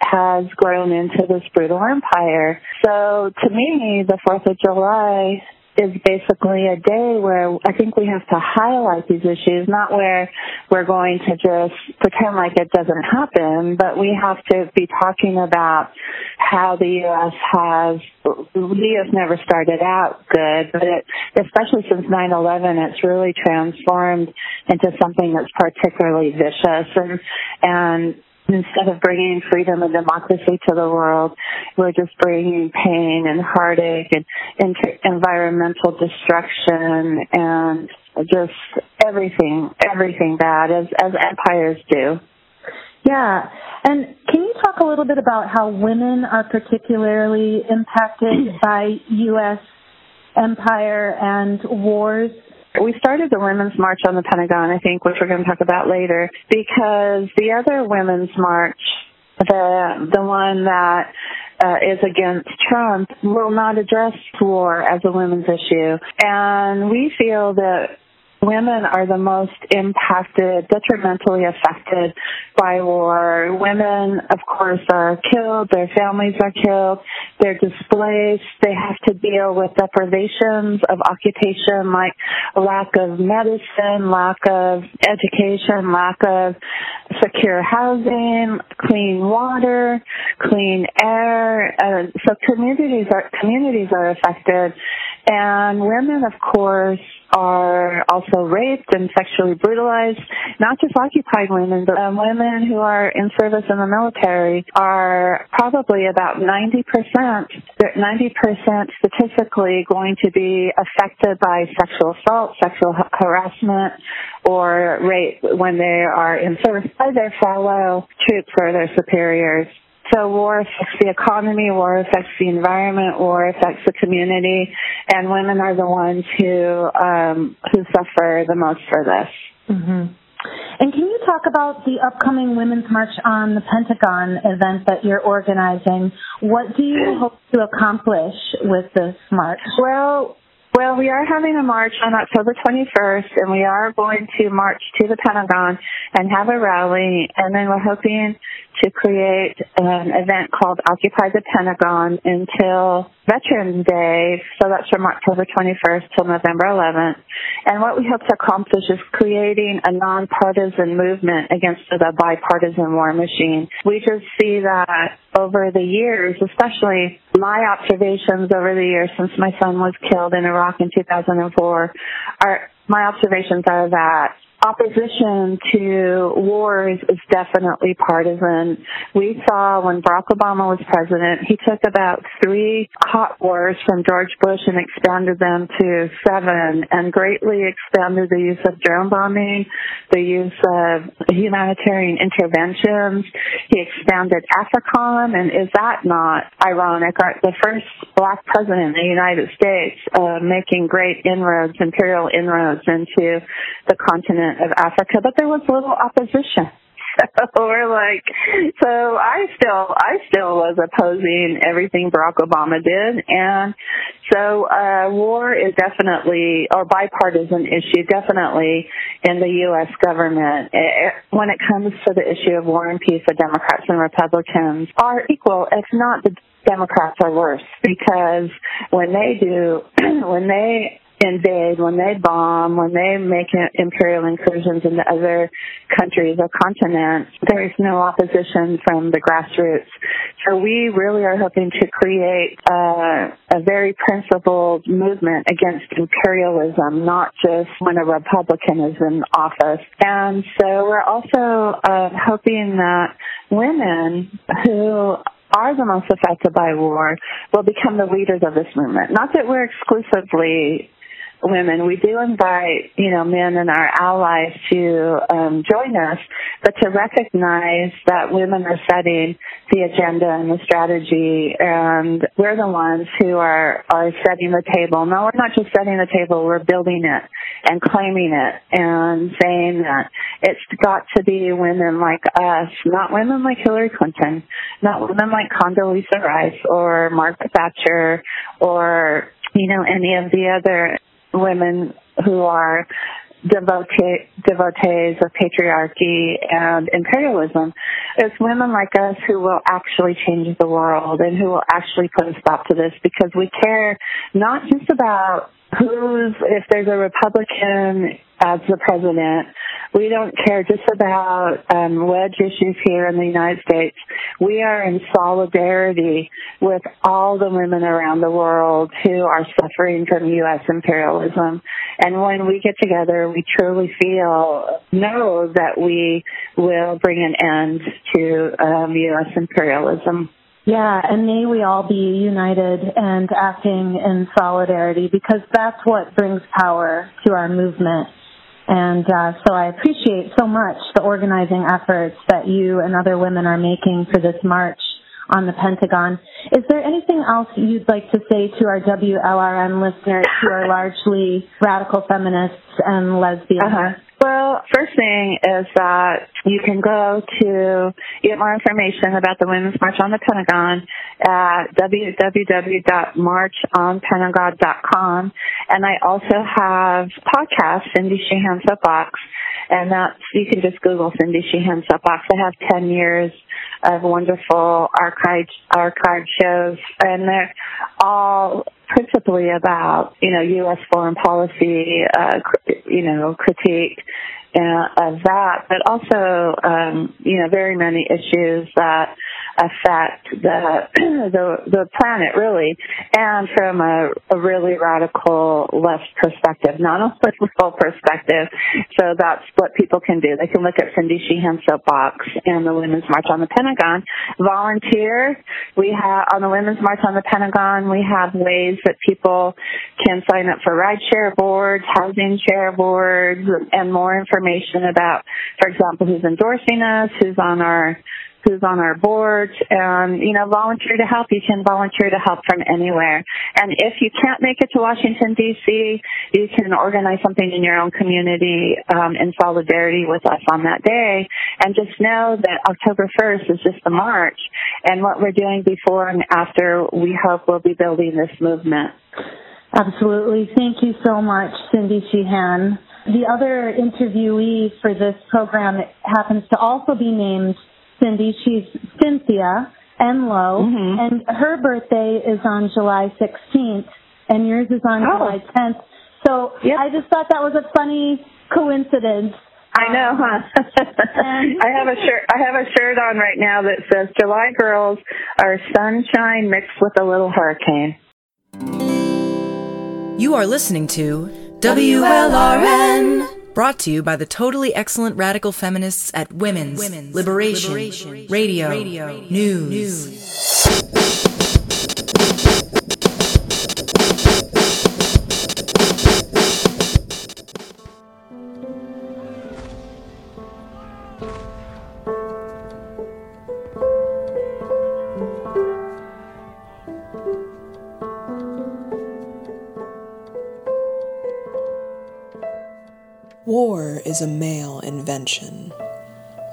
has grown into this brutal empire. So to me, the 4th of July is basically a day where I think we have to highlight these issues, not where we're going to just pretend like it doesn't happen, but we have to be talking about how the U.S. has, the U.S. never started out good, but it, especially since 9-11, it's really transformed into something that's particularly vicious and, and instead of bringing freedom and democracy to the world, we're just bringing pain and heartache and inter- environmental destruction and just everything, everything bad as, as empires do. Yeah. And can you talk a little bit about how women are particularly impacted by U.S. empire and wars? We started the Women's March on the Pentagon, I think, which we're going to talk about later, because the other Women's March, the the one that uh, is against Trump, will not address war as a women's issue, and we feel that women are the most impacted, detrimentally affected by war. Women, of course, are killed, their families are killed, they're displaced, they have to deal with deprivations of occupation like lack of medicine, lack of education, lack of secure housing, clean water, clean air. Uh, so communities are communities are affected, and women, of course, are also raped and sexually brutalized. Not just occupied women, but um, women who are in service in the military are probably about 90%, 90% statistically going to be affected by sexual assault, sexual harassment, or rape when they are in service by their fellow troops or their superiors. So war affects the economy, war affects the environment, war affects the community, and women are the ones who um, who suffer the most for this. Mm-hmm. And can you talk about the upcoming Women's March on the Pentagon event that you're organizing? What do you hope to accomplish with this march? Well, well, we are having a march on October 21st, and we are going to march to the Pentagon and have a rally, and then we're hoping to create an event called Occupy the Pentagon until Veterans Day. So that's from October 21st till November 11th. And what we hope to accomplish is creating a nonpartisan movement against the bipartisan war machine. We just see that over the years, especially my observations over the years since my son was killed in Iraq in 2004, are my observations are that opposition to wars is definitely partisan. We saw when Barack Obama was president, he took about three hot wars from George Bush and expanded them to seven and greatly expanded the use of drone bombing, the use of humanitarian interventions. He expanded AFRICOM, and is that not ironic? The first black president in the United States uh, making great inroads, imperial inroads into the continent of Africa, but there was little opposition. So we're like, so I still, I still was opposing everything Barack Obama did, and so uh, war is definitely, or bipartisan issue, definitely in the U.S. government. It, when it comes to the issue of war and peace, the Democrats and Republicans are equal, if not the Democrats are worse, because when they do, when they invade, when they bomb, when they make imperial incursions into other countries or continents, there is no opposition from the grassroots. So we really are hoping to create uh, a very principled movement against imperialism, not just when a Republican is in office. And so we're also uh, hoping that women who are the most affected by war will become the leaders of this movement. Not that we're exclusively women. We do invite, you know, men and our allies to um, join us, but to recognize that women are setting the agenda and the strategy, and we're the ones who are are setting the table. No, we're not just setting the table; we're building it and claiming it and saying that it's got to be women like us, not women like Hillary Clinton, not women like Condoleezza Rice or Margaret Thatcher or you know any of the other women who are devotee, devotees of patriarchy and imperialism. It's women like us who will actually change the world and who will actually put a stop to this because we care not just about who's, if there's a Republican as the president, we don't care just about um, wedge issues here in the United States. We are in solidarity with all the women around the world who are suffering from U.S. imperialism. And when we get together, we truly feel, know that we will bring an end to um, U.S. imperialism. Yeah, and may we all be united and acting in solidarity because that's what brings power to our movement. And uh, so I appreciate so much the organizing efforts that you and other women are making for this march on the Pentagon. Is there anything else you'd like to say to our WLRN listeners who are largely radical feminists and lesbians? Uh-huh. Well, first thing is that you can go to get more information about the Women's March on the Pentagon at www.marchonpentagon.com. And I also have podcasts, Cindy Sheehan Soapbox, and that's, you can just Google Cindy Sheehan Soapbox. I have 10 years of wonderful archived, archived shows, and they're all principally about, you know, U.S. foreign policy, uh, you know, critique uh, of that, but also, um, you know, very many issues that affect the the the planet really, and from a, a really radical left perspective, not a liberal perspective. So that's what people can do. They can look at Cindy Sheehan's soapbox and the Women's March on the Pentagon. Volunteer. We have on the Women's March on the Pentagon. We have ways that people can sign up for rideshare boards, housing share boards, and more information about, for example, who's endorsing us, who's on our who's on our board and you know volunteer to help you can volunteer to help from anywhere and if you can't make it to washington dc you can organize something in your own community um, in solidarity with us on that day and just know that october 1st is just the march and what we're doing before and after we hope will be building this movement Absolutely. Thank you so much, Cindy Sheehan. The other interviewee for this program happens to also be named Cindy. She's Cynthia Enloe, Mhm. and her birthday is on July 16th, and yours is on Oh. July 10th. So Yep. I just thought that was a funny coincidence. I know, huh? I have a shirt. I have a shirt on right now that says "July girls are sunshine mixed with a little hurricane." You are listening to WLRN. Brought to you by the totally excellent radical feminists at Women's, Liberation, Radio, News. War is a male invention.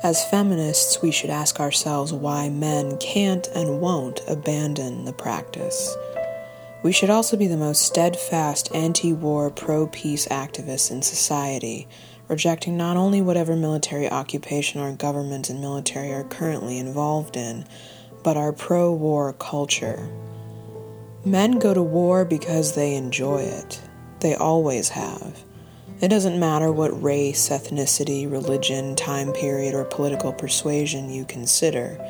As feminists, we should ask ourselves why men can't and won't abandon the practice. We should also be the most steadfast anti war, pro peace activists in society, rejecting not only whatever military occupation our government and military are currently involved in, but our pro war culture. Men go to war because they enjoy it. They always have. It doesn't matter what race, ethnicity, religion, time period, or political persuasion you consider.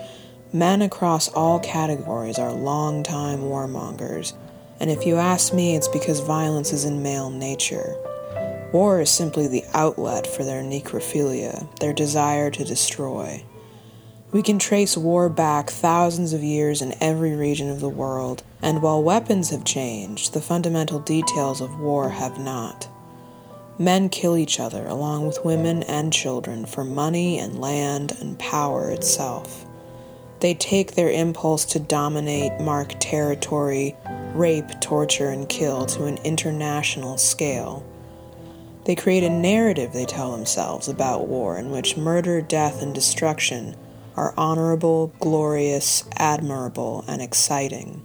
Men across all categories are long-time warmongers, and if you ask me, it's because violence is in male nature. War is simply the outlet for their necrophilia, their desire to destroy. We can trace war back thousands of years in every region of the world, and while weapons have changed, the fundamental details of war have not. Men kill each other, along with women and children, for money and land and power itself. They take their impulse to dominate, mark territory, rape, torture, and kill to an international scale. They create a narrative, they tell themselves, about war in which murder, death, and destruction are honorable, glorious, admirable, and exciting.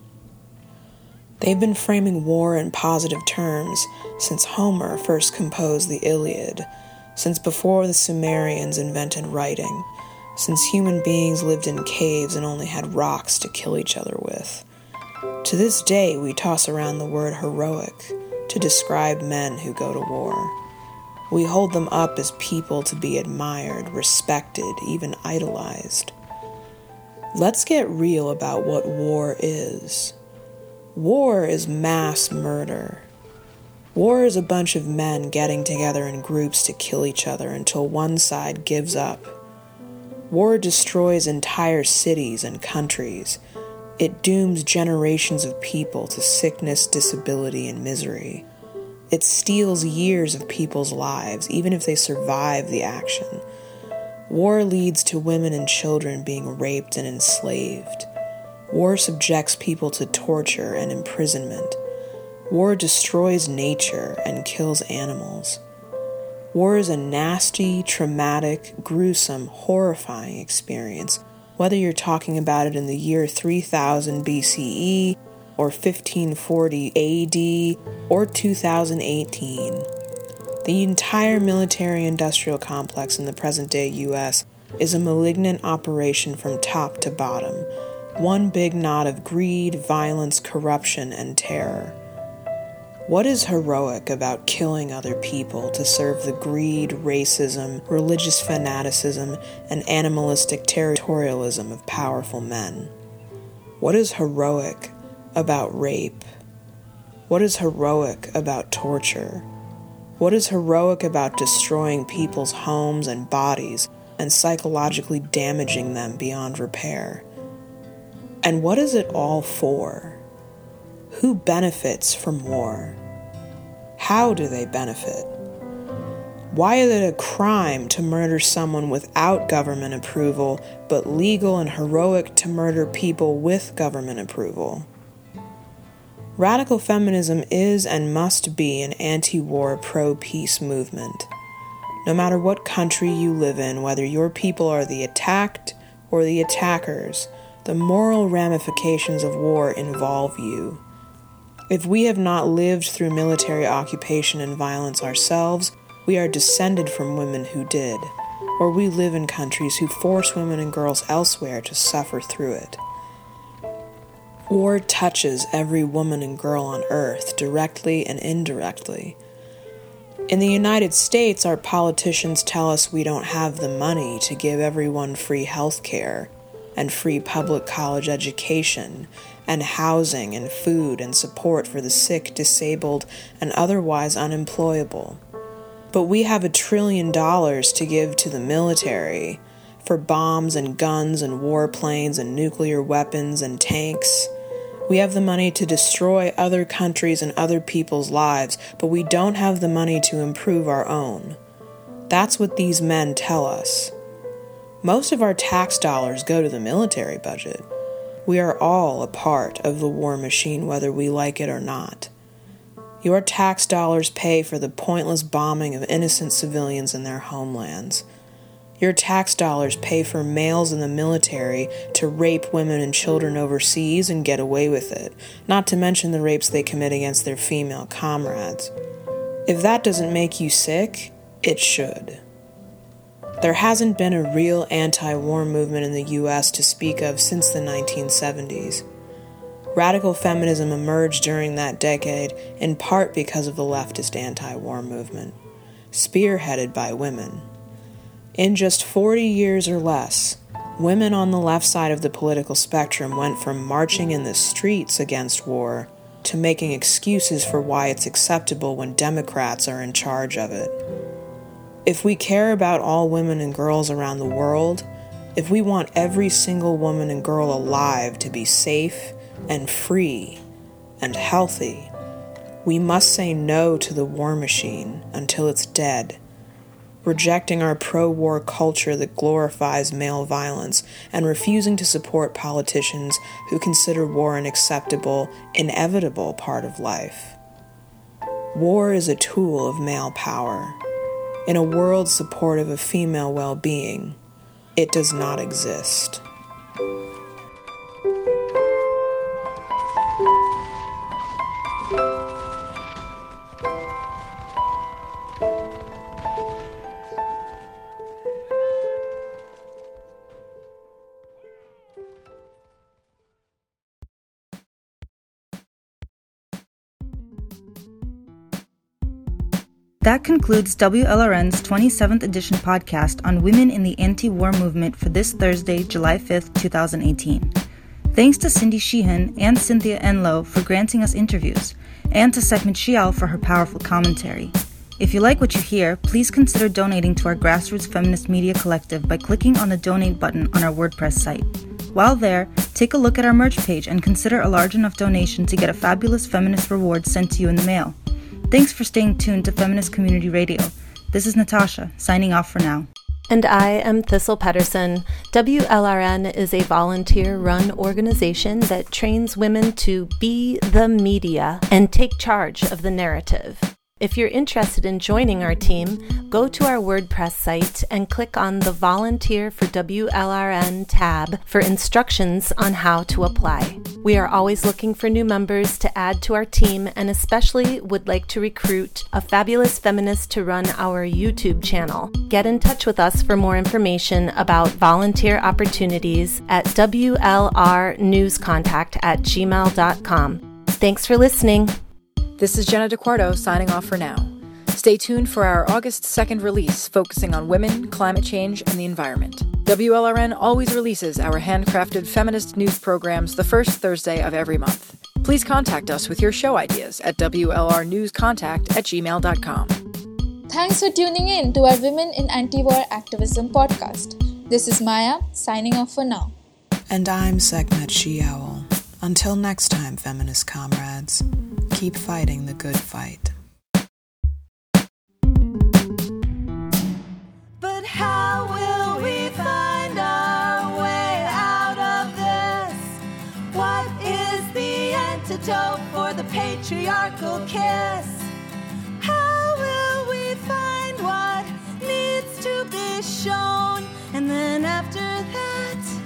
They've been framing war in positive terms since Homer first composed the Iliad, since before the Sumerians invented writing, since human beings lived in caves and only had rocks to kill each other with. To this day, we toss around the word heroic to describe men who go to war. We hold them up as people to be admired, respected, even idolized. Let's get real about what war is. War is mass murder. War is a bunch of men getting together in groups to kill each other until one side gives up. War destroys entire cities and countries. It dooms generations of people to sickness, disability, and misery. It steals years of people's lives, even if they survive the action. War leads to women and children being raped and enslaved. War subjects people to torture and imprisonment. War destroys nature and kills animals. War is a nasty, traumatic, gruesome, horrifying experience, whether you're talking about it in the year 3000 BCE or 1540 AD or 2018. The entire military industrial complex in the present day US is a malignant operation from top to bottom, one big knot of greed, violence, corruption, and terror. What is heroic about killing other people to serve the greed, racism, religious fanaticism, and animalistic territorialism of powerful men? What is heroic about rape? What is heroic about torture? What is heroic about destroying people's homes and bodies and psychologically damaging them beyond repair? And what is it all for? Who benefits from war? How do they benefit? Why is it a crime to murder someone without government approval, but legal and heroic to murder people with government approval? Radical feminism is and must be an anti war, pro peace movement. No matter what country you live in, whether your people are the attacked or the attackers, the moral ramifications of war involve you. If we have not lived through military occupation and violence ourselves, we are descended from women who did. or we live in countries who force women and girls elsewhere to suffer through it. War touches every woman and girl on earth, directly and indirectly. In the United States, our politicians tell us we don't have the money to give everyone free health care and free public college education and housing and food and support for the sick, disabled, and otherwise unemployable. But we have a trillion dollars to give to the military for bombs and guns and warplanes and nuclear weapons and tanks. We have the money to destroy other countries and other people's lives, but we don't have the money to improve our own. That's what these men tell us. Most of our tax dollars go to the military budget. We are all a part of the war machine, whether we like it or not. Your tax dollars pay for the pointless bombing of innocent civilians in their homelands. Your tax dollars pay for males in the military to rape women and children overseas and get away with it, not to mention the rapes they commit against their female comrades. If that doesn't make you sick, it should. There hasn't been a real anti war movement in the US to speak of since the 1970s. Radical feminism emerged during that decade in part because of the leftist anti war movement, spearheaded by women. In just 40 years or less, women on the left side of the political spectrum went from marching in the streets against war to making excuses for why it's acceptable when Democrats are in charge of it. If we care about all women and girls around the world, if we want every single woman and girl alive to be safe, and free and healthy, we must say no to the war machine until it's dead, rejecting our pro war culture that glorifies male violence and refusing to support politicians who consider war an acceptable, inevitable part of life. War is a tool of male power. In a world supportive of female well being, it does not exist. That concludes WLRN's 27th edition podcast on women in the anti war movement for this Thursday, July 5th, 2018. Thanks to Cindy Sheehan and Cynthia Enloe for granting us interviews, and to Sekhmet Shial for her powerful commentary. If you like what you hear, please consider donating to our grassroots feminist media collective by clicking on the donate button on our WordPress site. While there, take a look at our merch page and consider a large enough donation to get a fabulous feminist reward sent to you in the mail. Thanks for staying tuned to Feminist Community Radio. This is Natasha, signing off for now. And I am Thistle Pedersen. WLRN is a volunteer run organization that trains women to be the media and take charge of the narrative. If you're interested in joining our team, go to our WordPress site and click on the Volunteer for WLRN tab for instructions on how to apply. We are always looking for new members to add to our team and especially would like to recruit a fabulous feminist to run our YouTube channel. Get in touch with us for more information about volunteer opportunities at WLRnewscontact at gmail.com. Thanks for listening. This is Jenna DeQuarto signing off for now. Stay tuned for our August 2nd release focusing on women, climate change, and the environment. WLRN always releases our handcrafted feminist news programs the first Thursday of every month. Please contact us with your show ideas at WLRnewscontact at gmail.com. Thanks for tuning in to our Women in Anti War Activism podcast. This is Maya, signing off for now. And I'm Sekhmet She-Owl. Until next time, feminist comrades, keep fighting the good fight. But how will we find our way out of this? What is the antidote for the patriarchal kiss? How will we find what needs to be shown? And then after that,